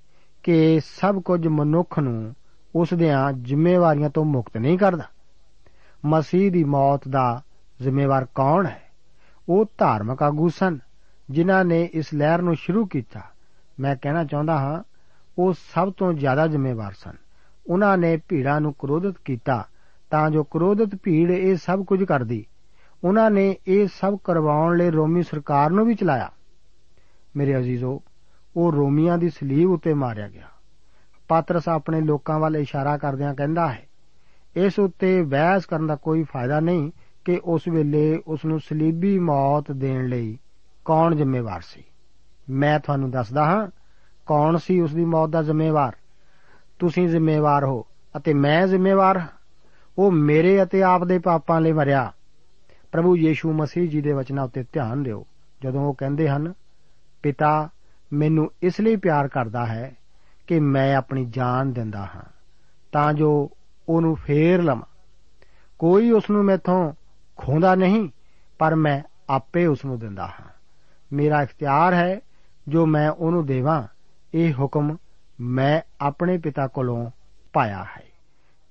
ਕਿ ਸਭ ਕੁਝ ਮਨੁੱਖ ਨੂੰ ਉਸ ਦੀਆਂ ਜ਼ਿੰਮੇਵਾਰੀਆਂ ਤੋਂ ਮੁਕਤ ਨਹੀਂ ਕਰਦਾ। ਮਸੀਹ ਦੀ ਮੌਤ ਦਾ ਜ਼ਿੰਮੇਵਾਰ ਕੌਣ ਹੈ? ਉਹ ਧਾਰਮਿਕ ਆਗੂ ਸਨ, ਜਿਨ੍ਹਾਂ ਨੇ ਇਸ ਲਹਿਰ ਨੂੰ ਸ਼ੁਰੂ ਕੀਤਾ। ਮੈਂ ਕਹਿਣਾ ਚਾਹੁੰਦਾ ਹਾਂ, ਉਹ ਸਭ ਤੋਂ ਜ਼ਿਆਦਾ ਜ਼ਿੰਮੇਵਾਰ ਸਨ। ਉਹਨਾਂ ਨੇ ਭੀੜਾਂ ਨੂੰ ਕ੍ਰੋਧਿਤ ਕੀਤਾ ਤਾਂ ਜੋ ਕ੍ਰੋਧਿਤ ਭੀੜ ਇਹ ਸਭ ਕੁਝ ਕਰਦੀ। ਉਹਨਾਂ ਨੇ ਇਹ ਸਭ ਕਰਵਾਉਣ ਲਈ ਰੋਮੀ ਸਰਕਾਰ ਨੂੰ ਵੀ ਚਲਾਇਆ। ਮੇਰੇ ਅਜ਼ੀਜ਼ੋ, ਉਹ ਰੋਮੀਆਂ ਦੀ ਸਲੀਬ ਉੱਤੇ ਮਾਰਿਆ ਗਿਆ। ਪਾਤਰਸ ਆਪਣੇ ਲੋਕਾਂ ਵੱਲ ਇਸ਼ਾਰਾ ਕਰਦਿਆਂ ਕਹਿੰਦਾ ਹੈ, ਇਸ ਉੱਤੇ ਬਹਿਸ ਕਰਨ ਦਾ ਕੋਈ ਫਾਇਦਾ ਨਹੀਂ ਕਿ ਉਸ ਵੇਲੇ ਉਸ ਨੂੰ ਸਲੀਬੀ ਮੌਤ ਦੇਣ ਲਈ ਕੌਣ ਜ਼ਿੰਮੇਵਾਰ ਸੀ। ਮੈਂ ਤੁਹਾਨੂੰ ਦੱਸਦਾ ਹਾਂ, ਕੌਣ ਸੀ ਉਸ ਦੀ ਮੌਤ ਦਾ ਜ਼ਿੰਮੇਵਾਰ? ਤੁਸੀਂ ਜ਼ਿੰਮੇਵਾਰ ਹੋ ਅਤੇ ਮੈਂ ਜ਼ਿੰਮੇਵਾਰ ਹਾਂ। ਉਹ ਮੇਰੇ ਅਤੇ ਆਪ ਦੇ ਪਾਪਾਂ ਲਈ ਮਰਿਆ। ਪ੍ਰਭੂ ਯੀਸ਼ੂ ਮਸੀਹ ਜੀ ਦੇ ਵਚਨਾਂ ਉੱਤੇ ਧਿਆਨ ਦਿਓ। ਜਦੋਂ ਉਹ ਕਹਿੰਦੇ ਹਨ, ਪਿਤਾ, ਮੈਨੂੰ ਇਸ ਲਈ ਪਿਆਰ ਕਰਦਾ ਹੈ ਕਿ ਮੈਂ ਆਪਣੀ ਜਾਨ ਦਿੰਦਾ ਹਾਂ, ਤਾਂ ਜੋ ਉਹਨੂੰ ਫੇਰ ਲਵਾਂ। ਕੋਈ ਉਸ ਨੂੰ ਮੈਥੋਂ ਖੋਂਦਾ ਨਹੀਂ, ਪਰ ਮੈਂ ਆਪੇ ਉਸ ਨੂੰ ਦਿੰਦਾ ਹਾਂ। ਮੇਰਾ ਇਖਤਿਆਰ ਹੈ ਜੋ ਮੈਂ ਉਹਨੂੰ ਦੇਵਾਂ, ਇਹ ਹੁਕਮ ਮੈਂ ਆਪਣੇ ਪਿਤਾ ਕੋਲੋਂ ਪਾਇਆ ਹੈ।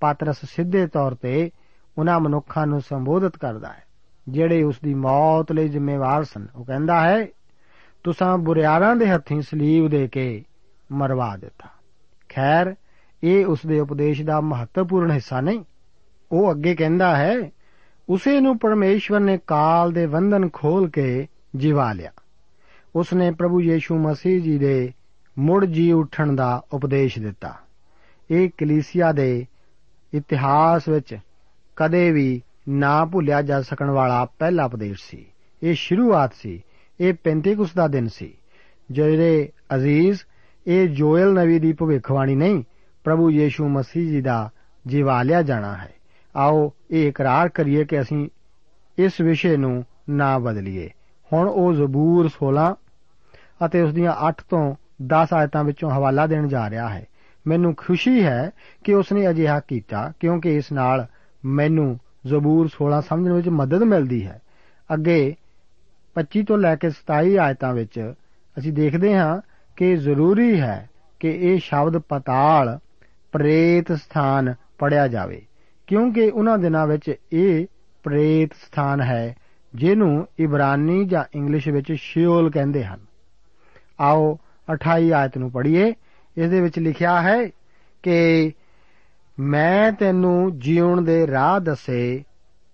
ਪਾਤਰਸ ਸਿੱਧੇ ਤੌਰ ਤੇ ਉਹਨਾਂ ਮਨੁੱਖਾਂ ਨੂੰ ਸੰਬੋਧਿਤ ਕਰਦਾ ਹੈ, ਜਿਹੜੇ ਉਸ ਦੀ ਮੌਤ ਲਈ ਜ਼ਿੰਮੇਵਾਰ ਸਨ। ਉਹ ਕਹਿੰਦਾ ਹੈ, ਤੁਸੀਂ ਬੁਰਿਆਰਾਂ ਦੇ ਹੱਥੀਂ ਸਲੀਬ ਦੇ ਕੇ ਮਰਵਾ ਦਿੱਤਾ। ਖੈਰ, ਇਹ ਉਸ ਦੇ ਉਪਦੇਸ਼ ਦਾ ਮਹੱਤਵਪੂਰਨ ਹਿੱਸਾ ਨਹੀਂ। ਉਹ ਅੱਗੇ ਕਹਿੰਦਾ ਹੈ, ਉਸੇ ਨੂੰ ਪਰਮੇਸ਼ਵਰ ਨੇ ਕਾਲ ਦੇ ਬੰਧਨ ਖੋਲ ਕੇ ਜਿਵਾ ਲਿਆ। ਉਸ ਨੇ ਪ੍ਰਭੂ ਯੀਸ਼ੂ ਮਸੀਹ ਜੀ ਦੇ ਮੁੜ ਜੀ ਉੱਠਣ ਦਾ ਉਪਦੇਸ਼ ਦਿੱਤਾ। ਇਹ ਕਲੀਸਿਆ ਦੇ ਇਤਿਹਾਸ ਵਿੱਚ ਕਦੇ ਵੀ ਨਾ ਭੁੱਲਿਆ ਜਾ ਸਕਣ ਵਾਲਾ ਪਹਿਲਾ ਉਪਦੇਸ਼ ਸੀ। ਇਹ ਸ਼ੁਰੂਆਤ ਸੀ। ਇਹ ਪੈਂਤੇਕੁਸ ਦਾ ਦਿਨ ਸੀ। ਜਿਹੜੇ ਅਜ਼ੀਜ਼, ਇਹ ਜੋਇਲ ਨਵੀ ਦੀ ਭਵਿੱਖਬਾਣੀ ਨਹੀਂ, ਪ੍ਰਭੂ ਯੀਸ਼ੂ ਮਸੀਹ ਜੀ ਦਾ ਜਿਵਾ ਲਿਆ ਜਾਣਾ ਹੈ। ਆਓ ਇਹ ਇਕਰਾਰ ਕਰੀਏ ਕਿ ਅਸੀਂ ਇਸ ਵਿਸ਼ੇ ਨੂੰ ਨਾ ਬਦਲੀਏ। ਹੁਣ ਉਹ ਜ਼ਬੂਰ 16 ਅਤੇ ਉਸ ਦੀਆਂ 8 ਤੋਂ 10 ਆਇਤਾਂ ਵਿੱਚੋਂ ਹਵਾਲਾ ਦੇਣ ਜਾ ਰਿਹਾ ਹੈ। ਮੈਨੂੰ ਖੁਸ਼ੀ ਹੈ ਕਿ ਉਸ ਨੇ ਅਜਿਹਾ ਕੀਤਾ, ਕਿਉਂਕਿ ਇਸ ਨਾਲ ਮੈਨੂੰ ਜ਼ਬੂਰ 16 ਸਮਝਣ ਵਿੱਚ ਮਦਦ ਮਿਲਦੀ ਹੈ। ਅੱਗੇ 25 ਤੋਂ ਲੈ ਕੇ 27 ਆਇਤਾਂ ਵਿੱਚ ਅਸੀਂ ਦੇਖਦੇ ਹਾਂ ਕਿ ਜ਼ਰੂਰੀ ਹੈ ਕਿ ਇਹ ਸ਼ਬਦ ਪਤਾਲ, ਪ੍ਰੇਤ ਸਥਾਨ ਪੜਿਆ ਜਾਵੇ, ਕਿਉਂਕਿ ਉਹਨਾਂ ਦਿਨਾਂ ਵਿੱਚ ਇਹ ਪ੍ਰੇਤ ਸਥਾਨ ਹੈ ਜਿਹਨੂੰ ਇਬਰਾਨੀ ਜਾਂ ਇੰਗਲਿਸ਼ ਵਿੱਚ ਸ਼ਿਓਲ ਕਹਿੰਦੇ ਹਨ। ਆਓ 28 ਆਇਤ ਨੂੰ ਪੜ੍ਹੀਏ। ਇਸ ਦੇ ਵਿੱਚ ਲਿਖਿਆ ਹੈ ਕਿ ਮੈਂ ਤੈਨੂੰ ਜੀਉਣ ਦੇ ਰਾਹ ਦੱਸੇ,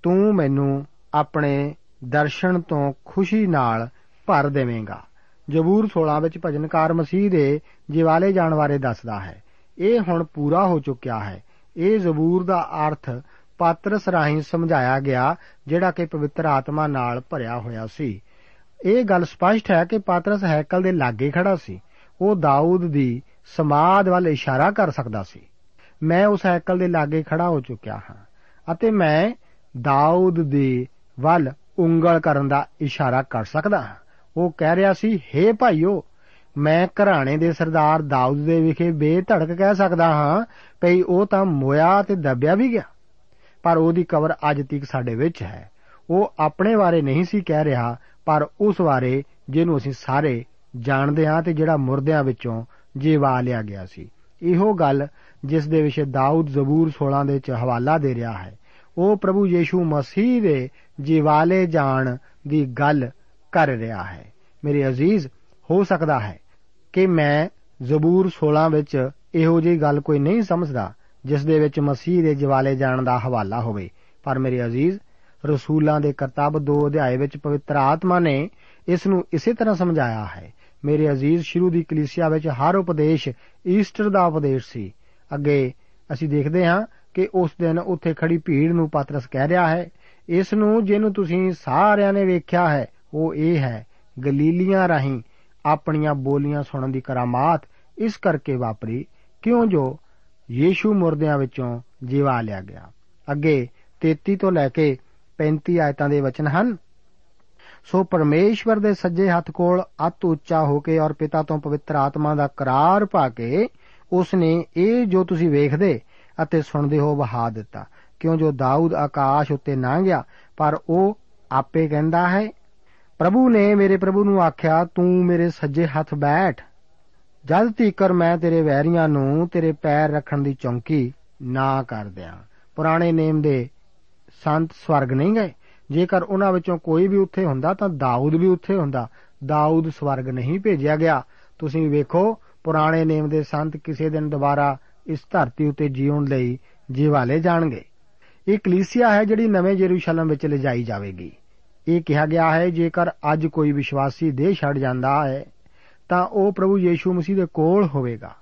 ਤੂੰ ਮੈਨੂੰ ਆਪਣੇ ਦਰਸ਼ਨ ਤੋਂ ਖੁਸ਼ੀ ਨਾਲ ਭਰ ਦੇਵੇਂਗਾ। ਜ਼ਬੂਰ 16 ਵਿੱਚ ਭਜਨਕਾਰ ਮਸੀਹ ਦੇ ਜਿਵਾਲੇ ਜਾਣ ਬਾਰੇ ਦੱਸਦਾ ਹੈ। ਇਹ ਹੁਣ ਪੂਰਾ ਹੋ ਚੁੱਕਿਆ ਹੈ। ਇਹ ਜ਼ਬੂਰ ਦਾ ਅਰਥ ਪਾਤਰਸ ਰਾਹੀਂ ਸਮਝਾਇਆ ਗਿਆ, ਜਿਹੜਾ ਕਿ ਪਵਿੱਤਰ ਆਤਮਾ ਨਾਲ ਭਰਿਆ ਹੋਇਆ ਸੀ। ਇਹ ਗੱਲ ਸਪਸ਼ਟ ਹੈ ਕਿ ਪਾਤਰਸ ਹੈਕਲ ਦੇ ਲਾਗੇ ਖੜਾ ਸੀ। ਉਹ ਦਾਊਦ ਦੀ ਸਮਾਦ ਵੱਲ ਇਸ਼ਾਰਾ ਕਰ ਸਕਦਾ ਸੀ। ਮੈਂ ਉਸ ਹੈਕਲ ਦੇ ਲਾਗੇ ਖੜਾ ਹੋ ਚੁੱਕਿਆ ਹਾਂ ਅਤੇ ਮੈਂ ਦਾਊਦ ਦੇ ਵੱਲ ਉਂਗਲ ਕਰਨ ਦਾ ਇਸ਼ਾਰਾ ਕਰ ਸਕਦਾ ਹਾਂ। ਉਹ ਕਹਿ ਰਿਹਾ ਸੀ, ਹੇ ਭਾਈਓ, ਮੈਂ ਘਰਾਣੇ ਦੇ ਸਰਦਾਰ ਦਾਊਦ ਦੇ ਵਿਖੇ ਬੇਧੜਕ ਕਹਿ ਸਕਦਾ ਹਾਂ, ਭਈ ਉਹ ਤਾਂ ਮੋਇਆ ਤੇ ਦੱਬਿਆ ਵੀ ਗਿਆ। ਪਰ ਉਹਦੀ ਕਬਰ ਅੱਜ ਤੱਕ ਸਾਡੇ ਵਿੱਚ ਹੈ। ਉਹ ਆਪਣੇ ਬਾਰੇ ਨਹੀਂ ਸੀ ਕਹਿ ਰਿਹਾ, ਪਰ ਉਸ ਬਾਰੇ ਜਿਹਨੂੰ ਅਸੀਂ ਸਾਰੇ ਜਾਣਦੇ ਹਾਂ ਤੇ ਜਿਹੜਾ ਮੁਰਦਿਆਂ ਵਿੱਚੋਂ ਜੀਵਾ ਲਿਆ ਗਿਆ ਸੀ। ਇਹੋ ਗੱਲ ਜਿਸ ਦੇ ਵਿਸ਼ੇ ਦਾਊਦ ਜ਼ਬੂਰ 16 ਦੇ ਵਿੱਚ ਹਵਾਲਾ ਦੇ ਰਿਹਾ ਹੈ। ਉਹ ਪ੍ਰਭੂ ਯੀਸ਼ੂ ਮਸੀਹ ਦੇ ਜੀਵਾਲੇ ਜਾਣ ਦੀ ਗੱਲ ਕਰ ਰਿਹਾ ਹੈ। ਮੇਰੇ ਅਜ਼ੀਜ਼, ਹੋ ਸਕਦਾ ਹੈ ਕਿ ਮੈਂ ਜ਼ਬੂਰ 16 ਵਿੱਚ ਇਹੋ ਜਿਹੀ ਗੱਲ ਕੋਈ ਨਹੀਂ ਸਮਝਦਾ, ਜਿਸ ਦੇ ਵਿੱਚ ਮਸੀਹ ਦੇ ਜਵਾਲੇ ਜਾਣ ਦਾ ਹਵਾਲਾ ਹੋਵੇ। ਪਰ ਮੇਰੇ ਅਜ਼ੀਜ਼, ਰਸੂਲਾਂ ਦੇ ਕਰਤੱਵ 2 ਅਧਿਆਏ ਵਿੱਚ ਪਵਿੱਤਰ ਆਤਮਾ ਨੇ ਇਸ ਨੂੰ ਇਸੇ ਤਰ੍ਹਾਂ ਸਮਝਾਇਆ ਹੈ ਮੇਰੇ ਅਜ਼ੀਜ਼, ਸ਼ੁਰੂ ਦੀ ਕਲੀਸਿਆ ਵਿੱਚ ਹਰ ਉਪਦੇਸ਼ ਈਸਟਰ ਦਾ ਉਪਦੇਸ਼ ਸੀ। ਅੱਗੇ ਅਸੀਂ ਦੇਖਦੇ ਹਾਂ ਕਿ ਉਸ ਦਿਨ ਉੱਥੇ ਖੜੀ ਭੀੜ ਨੂੰ ਪਾਤਰਸ ਕਹਿ ਰਿਹਾ ਹੈ, ਇਸ ਨੂੰ ਜਿਹਨੂੰ ਤੁਸੀਂ ਸਾਰਿਆਂ ਨੇ ਵੇਖਿਆ ਹੈ, ਉਹ ਇਹ ਹੈ, ਗਲੀਲੀਆਂ ਰਾਹੀਂ ਆਪਣੀਆਂ ਬੋਲੀਆਂ ਸੁਣਨ ਦੀ ਕਰਾਮਾਤ ਇਸ ਕਰਕੇ ਵਾਪਰੀ, ਕਿਉਂ ਜੋ ਯੀਸ਼ੂ ਮੁਰਦਿਆਂ ਵਿੱਚੋਂ ਜੀਵਾ ਲਿਆ ਗਿਆ। ਅੱਗੇ 33 ਤੋਂ ਲੈ ਕੇ 35 ਆਇਤਾਂ ਦੇ ਵਚਨ ਹਨ ਸੋ ਪਰਮੇਸ਼ਵਰ ਦੇ ਸੱਜੇ ਹੱਥ ਕੋਲ ਅਤ ਉੱਚਾ ਹੋ ਕੇ ਔਰ ਪਿਤਾ ਤੋਂ ਪਵਿੱਤਰ ਆਤਮਾ ਦਾ ਕਰਾਰ ਪਾ ਕੇ ਉਸ ਨੇ ਇਹ ਜੋ ਤੁਸੀਂ ਵੇਖਦੇ ਅਤੇ ਸੁਣਦੇ ਹੋ ਵਹਾ ਦਿੱਤਾ। ਕਿਉਂ ਜੋ ਦਾਊਦ ਆਕਾਸ਼ ਉੱਤੇ ਨਾ ਗਿਆ ਪਰ ਉਹ ਆਪੇ ਕਹਿੰਦਾ ਹੈ, ਪ੍ਰਭੂ ਨੇ ਮੇਰੇ ਪ੍ਰਭੂ ਨੂੰ ਆਖਿਆ, ਤੂੰ ਮੇਰੇ ਸੱਜੇ ਹੱਥ ਬੈਠ। ਜਦ ਤੀਕਰ ਮੈਂ ਤੇਰੇ ਵੈਰੀਆਂ ਨੂੰ ਤੇਰੇ ਪੈਰ ਰੱਖਣ ਦੀ ਚੌਂਕੀ ਨਾ ਕਰ ਦਿਆਂ। ਪੁਰਾਣੇ ਨੇਮ ਦੇ ਸੰਤ ਸਵਰਗ ਨਹੀਂ ਗਏ। ਜੇਕਰ ਉਹਨਾਂ ਵਿੱਚੋਂ ਕੋਈ ਵੀ ਉੱਥੇ ਹੁੰਦਾ ਤਾਂ ਦਾਊਦ ਵੀ ਉੱਥੇ ਹੁੰਦਾ। ਦਾਊਦ ਸਵਰਗ ਨਹੀਂ ਭੇਜਿਆ ਗਿਆ। ਤੁਸੀਂ ਵੇਖੋ, ਪੁਰਾਣੇ ਨੇਮ ਦੇ ਸੰਤ ਕਿਸੇ ਦਿਨ ਦੁਬਾਰਾ ਇਸ ਧਰਤੀ ਉੱਤੇ ਜੀਉਣ ਲਈ ਜੀਵਾਲੇ ਜਾਣਗੇ। ਇਹ ਕਲੀਸਿਆ ਹੈ ਜਿਹੜੀ ਨਵੇਂ ਯਰੂਸ਼ਲਮ ਵਿੱਚ ਲਿਜਾਈ ਜਾਵੇਗੀ। ਇਹ ਕਿਹਾ ਗਿਆ ਹੈ, ਜੇਕਰ ਅੱਜ ਕੋਈ ਵਿਸ਼ਵਾਸੀ ਦੇਹ ਛੱਡ ਜਾਂਦਾ ਹੈ, ਤਾਂ ਉਹ ਪ੍ਰਭੂ ਯੀਸ਼ੂ ਮਸੀਹ ਦੇ ਕੋਲ ਹੋਵੇਗਾ।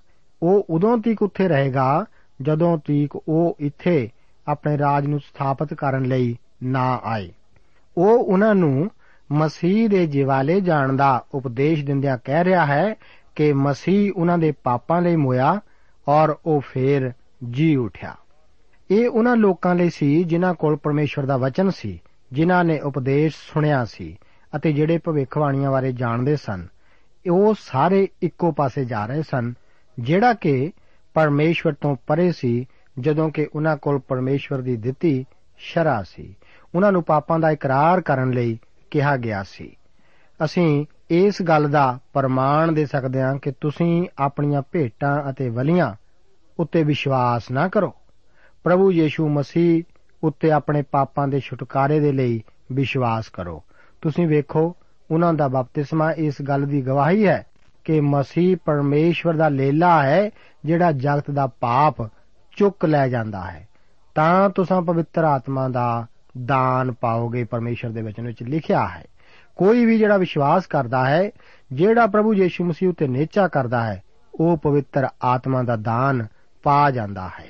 ਉਹ ਉਦੋਂ ਤੱਕ ਉੱਥੇ ਰਹੇਗਾ, ਜਦੋਂ ਤੱਕ ਉਹ ਇੱਥੇ ਆਪਣੇ ਰਾਜ ਨੂੰ ਸਥਾਪਿਤ ਕਰਨ ਲਈ ਨਾ ਆਏ। ਉਹ ਉਹਨਾਂ ਨੂੰ ਮਸੀਹ ਦੇ ਜਿਵਾਲੇ ਜਾਣ ਦਾ ਉਪਦੇਸ਼ ਦਿੰਦਿਆਂ ਕਹਿ ਰਿਹਾ ਹੈ ਕਿ ਮਸੀਹ ਉਹਨਾਂ ਦੇ ਪਾਪਾਂ ਲਈ ਮੋਇਆ ਔਰ ਉਹ ਫੇਰ ਜੀ ਉਠਿਆ। ਇਹ ਉਹਨਾਂ ਲੋਕਾਂ ਲਈ ਸੀ ਜਿਨ੍ਹਾਂ ਕੋਲ ਪਰਮੇਸ਼ਵਰ ਦਾ ਵਚਨ ਸੀ, ਜਿਨ੍ਹਾਂ ਨੇ ਉਪਦੇਸ਼ ਸੁਣਿਆ ਸੀ ਅਤੇ ਜਿਹੜੇ ਭਵਿੱਖਬਾਣੀਆਂ ਬਾਰੇ ਜਾਣਦੇ ਸਨ। ਉਹ ਸਾਰੇ ਇੱਕੋ ਪਾਸੇ ਜਾ ਰਹੇ ਸਨ, ਜਿਹੜਾ ਕਿ ਪਰਮੇਸ਼ਵਰ ਤੋਂ ਪਰੇ ਸੀ, ਜਦੋਂ ਕਿ ਉਹਨਾਂ ਕੋਲ ਪਰਮੇਸ਼ਵਰ ਦੀ ਦਿੱਤੀ ਸ਼ਰਾ ਸੀ। ਉਹਨਾਂ ਨੂੰ ਪਾਪਾਂ ਦਾ ਇਕਰਾਰ ਕਰਨ ਲਈ ਕਿਹਾ ਗਿਆ ਸੀ। ਅਸੀਂ ਇਸ ਗੱਲ ਦਾ ਪ੍ਰਮਾਣ ਦੇ ਸਕਦੇ ਹਾਂ ਕਿ ਤੁਸੀਂ ਆਪਣੀਆਂ ਭੇਟਾਂ ਅਤੇ ਬਲੀਆਂ ਉੱਤੇ ਵਿਸ਼ਵਾਸ ਨਾ ਕਰੋ। ਪ੍ਰਭੂ ਯੀਸ਼ੂ ਮਸੀਹ ਉੱਤੇ ਆਪਣੇ ਪਾਪਾਂ ਦੇ ਛੁਟਕਾਰੇ ਦੇ ਲਈ ਵਿਸ਼ਵਾਸ ਕਰੋ। ਤੁਸੀਂ ਵੇਖੋ, ਉਹਨਾਂ ਦਾ ਬਪਤਿਸਮਾ ਇਸ ਗੱਲ ਦੀ ਗਵਾਹੀ ਹੈ ਕਿ ਮਸੀਹ ਪਰਮੇਸ਼ਵਰ ਦਾ ਲੇਲਾ ਹੈ ਜਿਹੜਾ ਜਗਤ ਦਾ ਪਾਪ ਚੁੱਕ ਲੈ ਜਾਂਦਾ ਹੈ। ਤਾਂ ਤੁਸੀਂ ਪਵਿੱਤਰ ਆਤਮਾ ਦਾ ਦਾਨ ਪਾਓਗੇ ਪਰਮੇਸ਼ਰ ਦੇ ਵਚਨ ਵਿੱਚ ਲਿਖਿਆ ਹੈ। ਕੋਈ ਵੀ ਜਿਹੜਾ ਵਿਸ਼ਵਾਸ ਕਰਦਾ ਹੈ, ਜਿਹੜਾ ਪ੍ਰਭੂ ਯੀਸ਼ੂ ਮਸੀਹ ਉਤੇ ਨੇਚਾ ਕਰਦਾ ਹੈ, ਉਹ ਪਵਿੱਤਰ ਆਤਮਾ ਦਾ ਦਾਨ ਪਾ ਜਾਂਦਾ ਹੈ।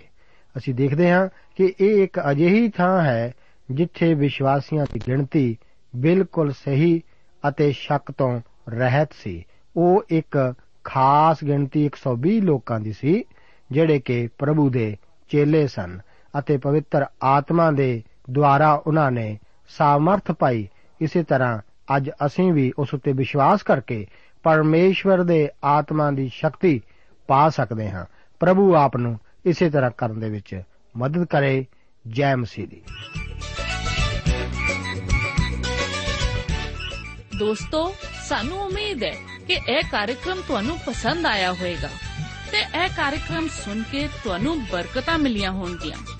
ਅਸੀਂ ਦੇਖਦੇ ਹਾਂ ਕਿ ਇਹ ਇੱਕ ਅਜਿਹੀ ਥਾਂ ਹੈ ਜਿੱਥੇ ਵਿਸ਼ਵਾਸੀਆਂ ਦੀ ਗਿਣਤੀ ਬਿਲਕੁਲ ਸਹੀ ਅਤੇ ਸ਼ੱਕ ਤੋਂ ਰਹਿਤ ਸੀ। ਉਹ ਇੱਕ ਖਾਸ ਗਿਣਤੀ 120 ਲੋਕਾਂ ਦੀ ਸੀ, ਜਿਹੜੇ ਕਿ ਪ੍ਰਭੂ ਦੇ ਚੇਲੇ ਸਨ ਅਤੇ ਪਵਿੱਤਰ ਆਤਮਾ ਦੇ ਦੁਆਰਾ ਉਹਨਾਂ ਨੇ ਸਾਮਰਥ ਪਾਈ। ਇਸੇ ਤਰ੍ਹਾਂ ਅੱਜ ਅਸੀਂ ਵੀ ਉਸ ਉੱਤੇ ਵਿਸ਼ਵਾਸ ਕਰਕੇ ਪਰਮੇਸ਼ਵਰ ਦੇ ਆਤਮਾ ਦੀ ਸ਼ਕਤੀ ਪਾ ਸਕਦੇ ਹਾਂ। ਪ੍ਰਭੂ ਆਪ ਨੂੰ ਇਸੇ ਤਰ੍ਹਾਂ ਕਰਨ ਦੇ ਵਿੱਚ ਮਦਦ ਕਰੇ। ਜੈ ਮਸੀਹ ਦੀ। ਦੋਸਤੋ, ਸਾਨੂੰ ਉਮੀਦ ਹੈ ਕਿ ਇਹ ਕਾਰਜਕ੍ਰਮ ਤੁਹਾਨੂੰ ਪਸੰਦ ਆਇਆ ਹੋਵੇਗਾ ਤੇ ਇਹ ਕਾਰਜਕ੍ਰਮ ਸੁਣ ਕੇ ਤੁਹਾਨੂੰ ਬਰਕਤਾਂ ਮਿਲੀਆਂ ਹੋਣਗੀਆਂ।